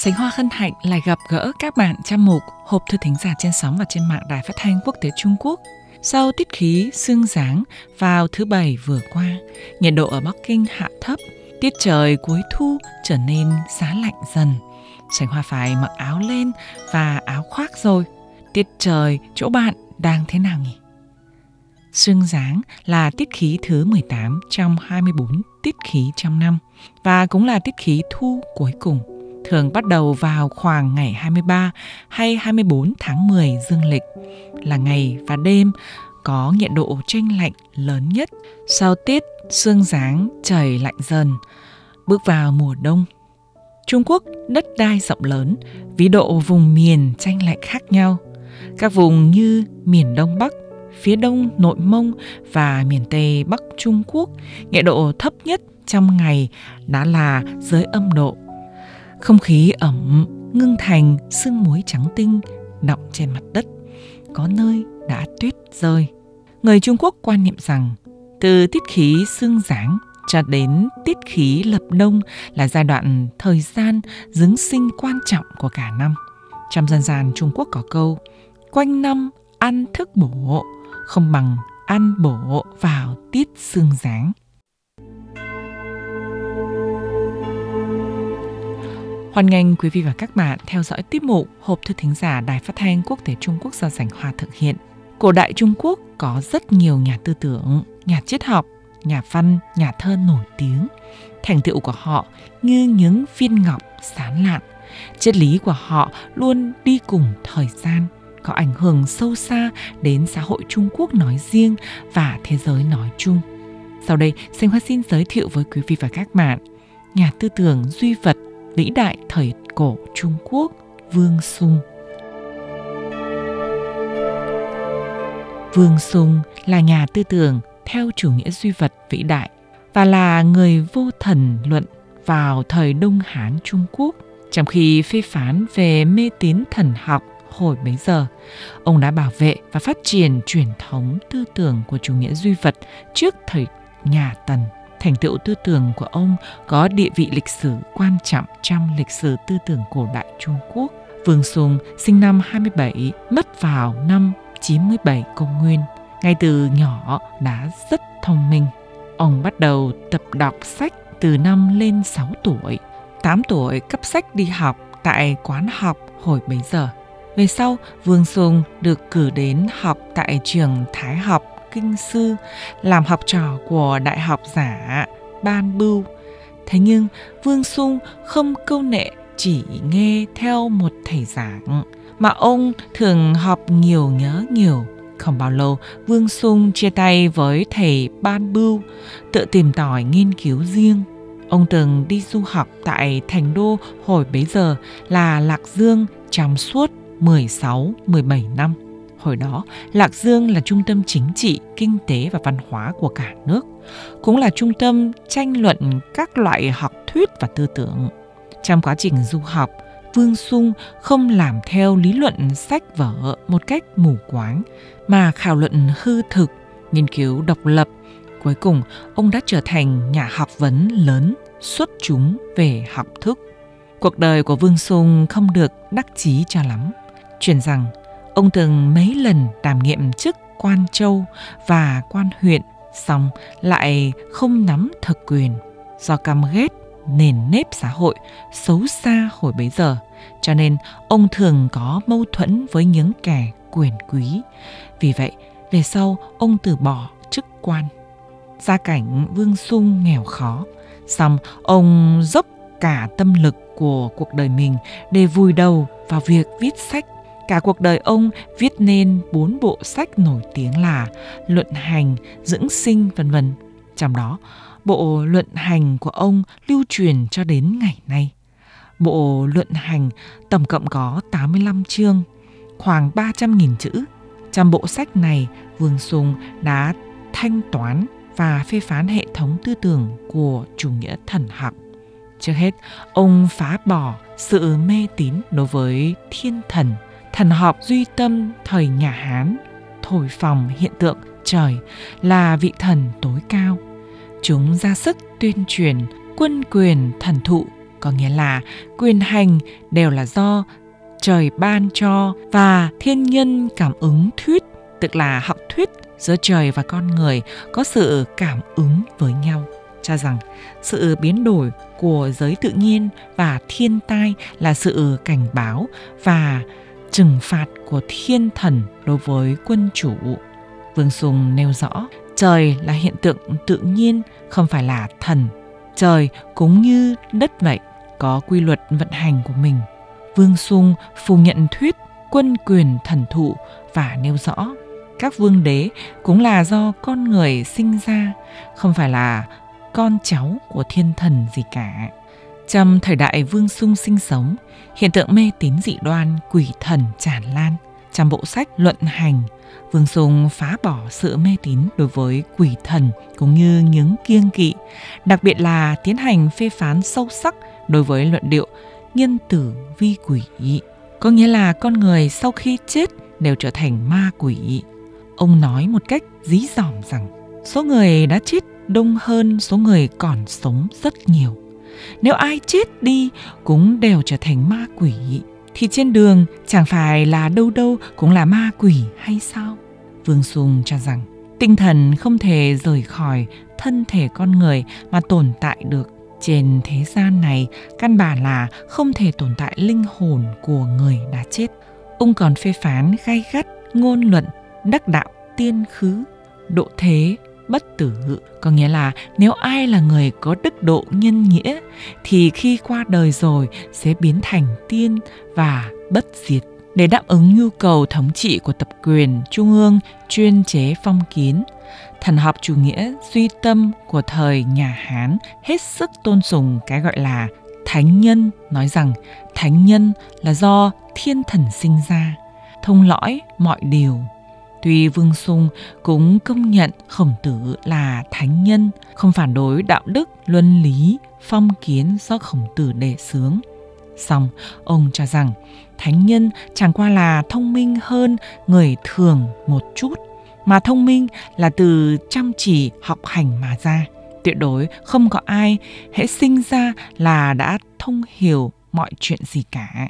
Sánh Hoa hân hạnh lại gặp gỡ các bạn trong mục Hộp thư thính giả trên sóng và trên mạng Đài Phát thanh Quốc tế Trung Quốc. Sau tiết khí sương giáng vào thứ bảy vừa qua, nhiệt độ ở Bắc Kinh hạ thấp, tiết trời cuối thu trở nên giá lạnh dần. Sánh Hoa phải mặc áo lên và áo khoác rồi. Tiết trời chỗ bạn đang thế nào nhỉ? Sương giáng là tiết khí thứ 18 trong 24 tiết khí trong năm và cũng là tiết khí thu cuối cùng thường bắt đầu vào khoảng ngày 23 hay 24 tháng 10 dương lịch là ngày và đêm có nhiệt độ tranh lạnh lớn nhất sau tiết sương giáng trời lạnh dần bước vào mùa đông Trung Quốc đất đai rộng lớn, ví độ vùng miền tranh lạnh khác nhau. Các vùng như miền Đông Bắc, phía Đông Nội Mông và miền Tây Bắc Trung Quốc, nhiệt độ thấp nhất trong ngày đã là dưới âm độ không khí ẩm ngưng thành sương muối trắng tinh đọng trên mặt đất, có nơi đã tuyết rơi. Người Trung Quốc quan niệm rằng từ tiết khí sương giáng cho đến tiết khí lập đông là giai đoạn thời gian dưỡng sinh quan trọng của cả năm. Trong dân gian Trung Quốc có câu quanh năm ăn thức bổ không bằng ăn bổ vào tiết xương giáng. Hoan nghênh quý vị và các bạn theo dõi tiếp mục Hộp thư thính giả Đài Phát thanh Quốc tế Trung Quốc do Sảnh Hoa thực hiện. Cổ đại Trung Quốc có rất nhiều nhà tư tưởng, nhà triết học, nhà văn, nhà thơ nổi tiếng. Thành tựu của họ như những viên ngọc sáng lạn. Triết lý của họ luôn đi cùng thời gian, có ảnh hưởng sâu xa đến xã hội Trung Quốc nói riêng và thế giới nói chung. Sau đây, Sinh Hoa xin giới thiệu với quý vị và các bạn nhà tư tưởng duy vật vĩ đại thời cổ Trung Quốc Vương Sung. Vương Sung là nhà tư tưởng theo chủ nghĩa duy vật vĩ đại và là người vô thần luận vào thời Đông Hán Trung Quốc. Trong khi phê phán về mê tín thần học hồi bấy giờ, ông đã bảo vệ và phát triển truyền thống tư tưởng của chủ nghĩa duy vật trước thời nhà Tần thành tựu tư tưởng của ông có địa vị lịch sử quan trọng trong lịch sử tư tưởng cổ đại Trung Quốc. Vương Sùng sinh năm 27, mất vào năm 97 công nguyên. Ngay từ nhỏ đã rất thông minh. Ông bắt đầu tập đọc sách từ năm lên 6 tuổi. 8 tuổi cấp sách đi học tại quán học hồi bấy giờ. Về sau, Vương Sùng được cử đến học tại trường Thái học kinh sư, làm học trò của đại học giả Ban Bưu. Thế nhưng Vương Sung không câu nệ chỉ nghe theo một thầy giảng, mà ông thường học nhiều nhớ nhiều. Không bao lâu, Vương Sung chia tay với thầy Ban Bưu, tự tìm tòi nghiên cứu riêng. Ông từng đi du học tại thành đô hồi bấy giờ là Lạc Dương trong suốt 16-17 năm. Hồi đó, Lạc Dương là trung tâm chính trị, kinh tế và văn hóa của cả nước, cũng là trung tâm tranh luận các loại học thuyết và tư tưởng. Trong quá trình du học, Vương Sung không làm theo lý luận sách vở một cách mù quáng, mà khảo luận hư thực, nghiên cứu độc lập. Cuối cùng, ông đã trở thành nhà học vấn lớn, xuất chúng về học thức. Cuộc đời của Vương Sung không được đắc chí cho lắm. Truyền rằng Ông từng mấy lần đảm nhiệm chức quan châu và quan huyện, xong lại không nắm thực quyền do căm ghét nền nếp xã hội xấu xa hồi bấy giờ, cho nên ông thường có mâu thuẫn với những kẻ quyền quý. Vì vậy, về sau ông từ bỏ chức quan. Gia cảnh Vương Sung nghèo khó, xong ông dốc cả tâm lực của cuộc đời mình để vùi đầu vào việc viết sách Cả cuộc đời ông viết nên bốn bộ sách nổi tiếng là Luận hành, Dưỡng sinh vân vân. Trong đó, bộ luận hành của ông lưu truyền cho đến ngày nay. Bộ luận hành tổng cộng có 85 chương, khoảng 300.000 chữ. Trong bộ sách này, Vương sùng đã thanh toán và phê phán hệ thống tư tưởng của chủ nghĩa thần học. Trước hết, ông phá bỏ sự mê tín đối với thiên thần thần học duy tâm thời nhà Hán thổi phòng hiện tượng trời là vị thần tối cao. Chúng ra sức tuyên truyền quân quyền thần thụ có nghĩa là quyền hành đều là do trời ban cho và thiên nhân cảm ứng thuyết, tức là học thuyết giữa trời và con người có sự cảm ứng với nhau cho rằng sự biến đổi của giới tự nhiên và thiên tai là sự cảnh báo và trừng phạt của thiên thần đối với quân chủ. Vương Sùng nêu rõ, trời là hiện tượng tự nhiên, không phải là thần. Trời cũng như đất vậy, có quy luật vận hành của mình. Vương Sung phủ nhận thuyết quân quyền thần thụ và nêu rõ các vương đế cũng là do con người sinh ra, không phải là con cháu của thiên thần gì cả. Trong thời đại Vương Sung sinh sống, hiện tượng mê tín dị đoan quỷ thần tràn lan. Trong bộ sách Luận Hành, Vương Sung phá bỏ sự mê tín đối với quỷ thần cũng như những kiêng kỵ, đặc biệt là tiến hành phê phán sâu sắc đối với luận điệu nhân tử vi quỷ, có nghĩa là con người sau khi chết đều trở thành ma quỷ. Ông nói một cách dí dỏm rằng số người đã chết đông hơn số người còn sống rất nhiều. Nếu ai chết đi cũng đều trở thành ma quỷ, thì trên đường chẳng phải là đâu đâu cũng là ma quỷ hay sao? Vương Sùng cho rằng tinh thần không thể rời khỏi thân thể con người mà tồn tại được. Trên thế gian này, căn bản là không thể tồn tại linh hồn của người đã chết. Ông còn phê phán gay gắt ngôn luận đắc đạo tiên khứ, độ thế bất tử ngự. Có nghĩa là nếu ai là người có đức độ nhân nghĩa, thì khi qua đời rồi sẽ biến thành tiên và bất diệt. Để đáp ứng nhu cầu thống trị của tập quyền trung ương chuyên chế phong kiến, thần học chủ nghĩa duy tâm của thời nhà hán hết sức tôn sùng cái gọi là thánh nhân, nói rằng thánh nhân là do thiên thần sinh ra. Thông lõi mọi điều. Tuy Vương Sung cũng công nhận khổng tử là thánh nhân, không phản đối đạo đức, luân lý, phong kiến do khổng tử đề xướng. Xong, ông cho rằng thánh nhân chẳng qua là thông minh hơn người thường một chút, mà thông minh là từ chăm chỉ học hành mà ra. Tuyệt đối không có ai hễ sinh ra là đã thông hiểu mọi chuyện gì cả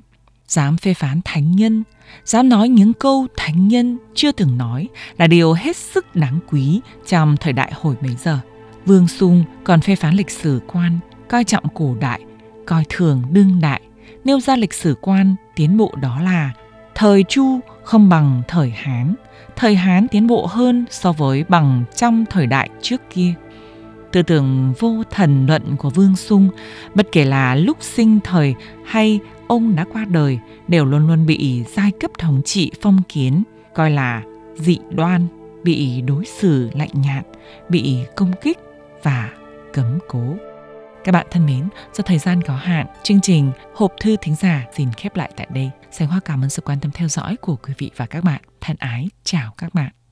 dám phê phán thánh nhân, dám nói những câu thánh nhân chưa từng nói là điều hết sức đáng quý trong thời đại hồi bấy giờ. Vương Sung còn phê phán lịch sử quan, coi trọng cổ đại, coi thường đương đại, nêu ra lịch sử quan tiến bộ đó là thời Chu không bằng thời Hán, thời Hán tiến bộ hơn so với bằng trong thời đại trước kia. Tư tưởng vô thần luận của Vương Sung, bất kể là lúc sinh thời hay ông đã qua đời đều luôn luôn bị giai cấp thống trị phong kiến coi là dị đoan, bị đối xử lạnh nhạt, bị công kích và cấm cố. Các bạn thân mến, do thời gian có hạn, chương trình Hộp thư thính giả xin khép lại tại đây. Sánh Hoa cảm ơn sự quan tâm theo dõi của quý vị và các bạn. Thân ái, chào các bạn.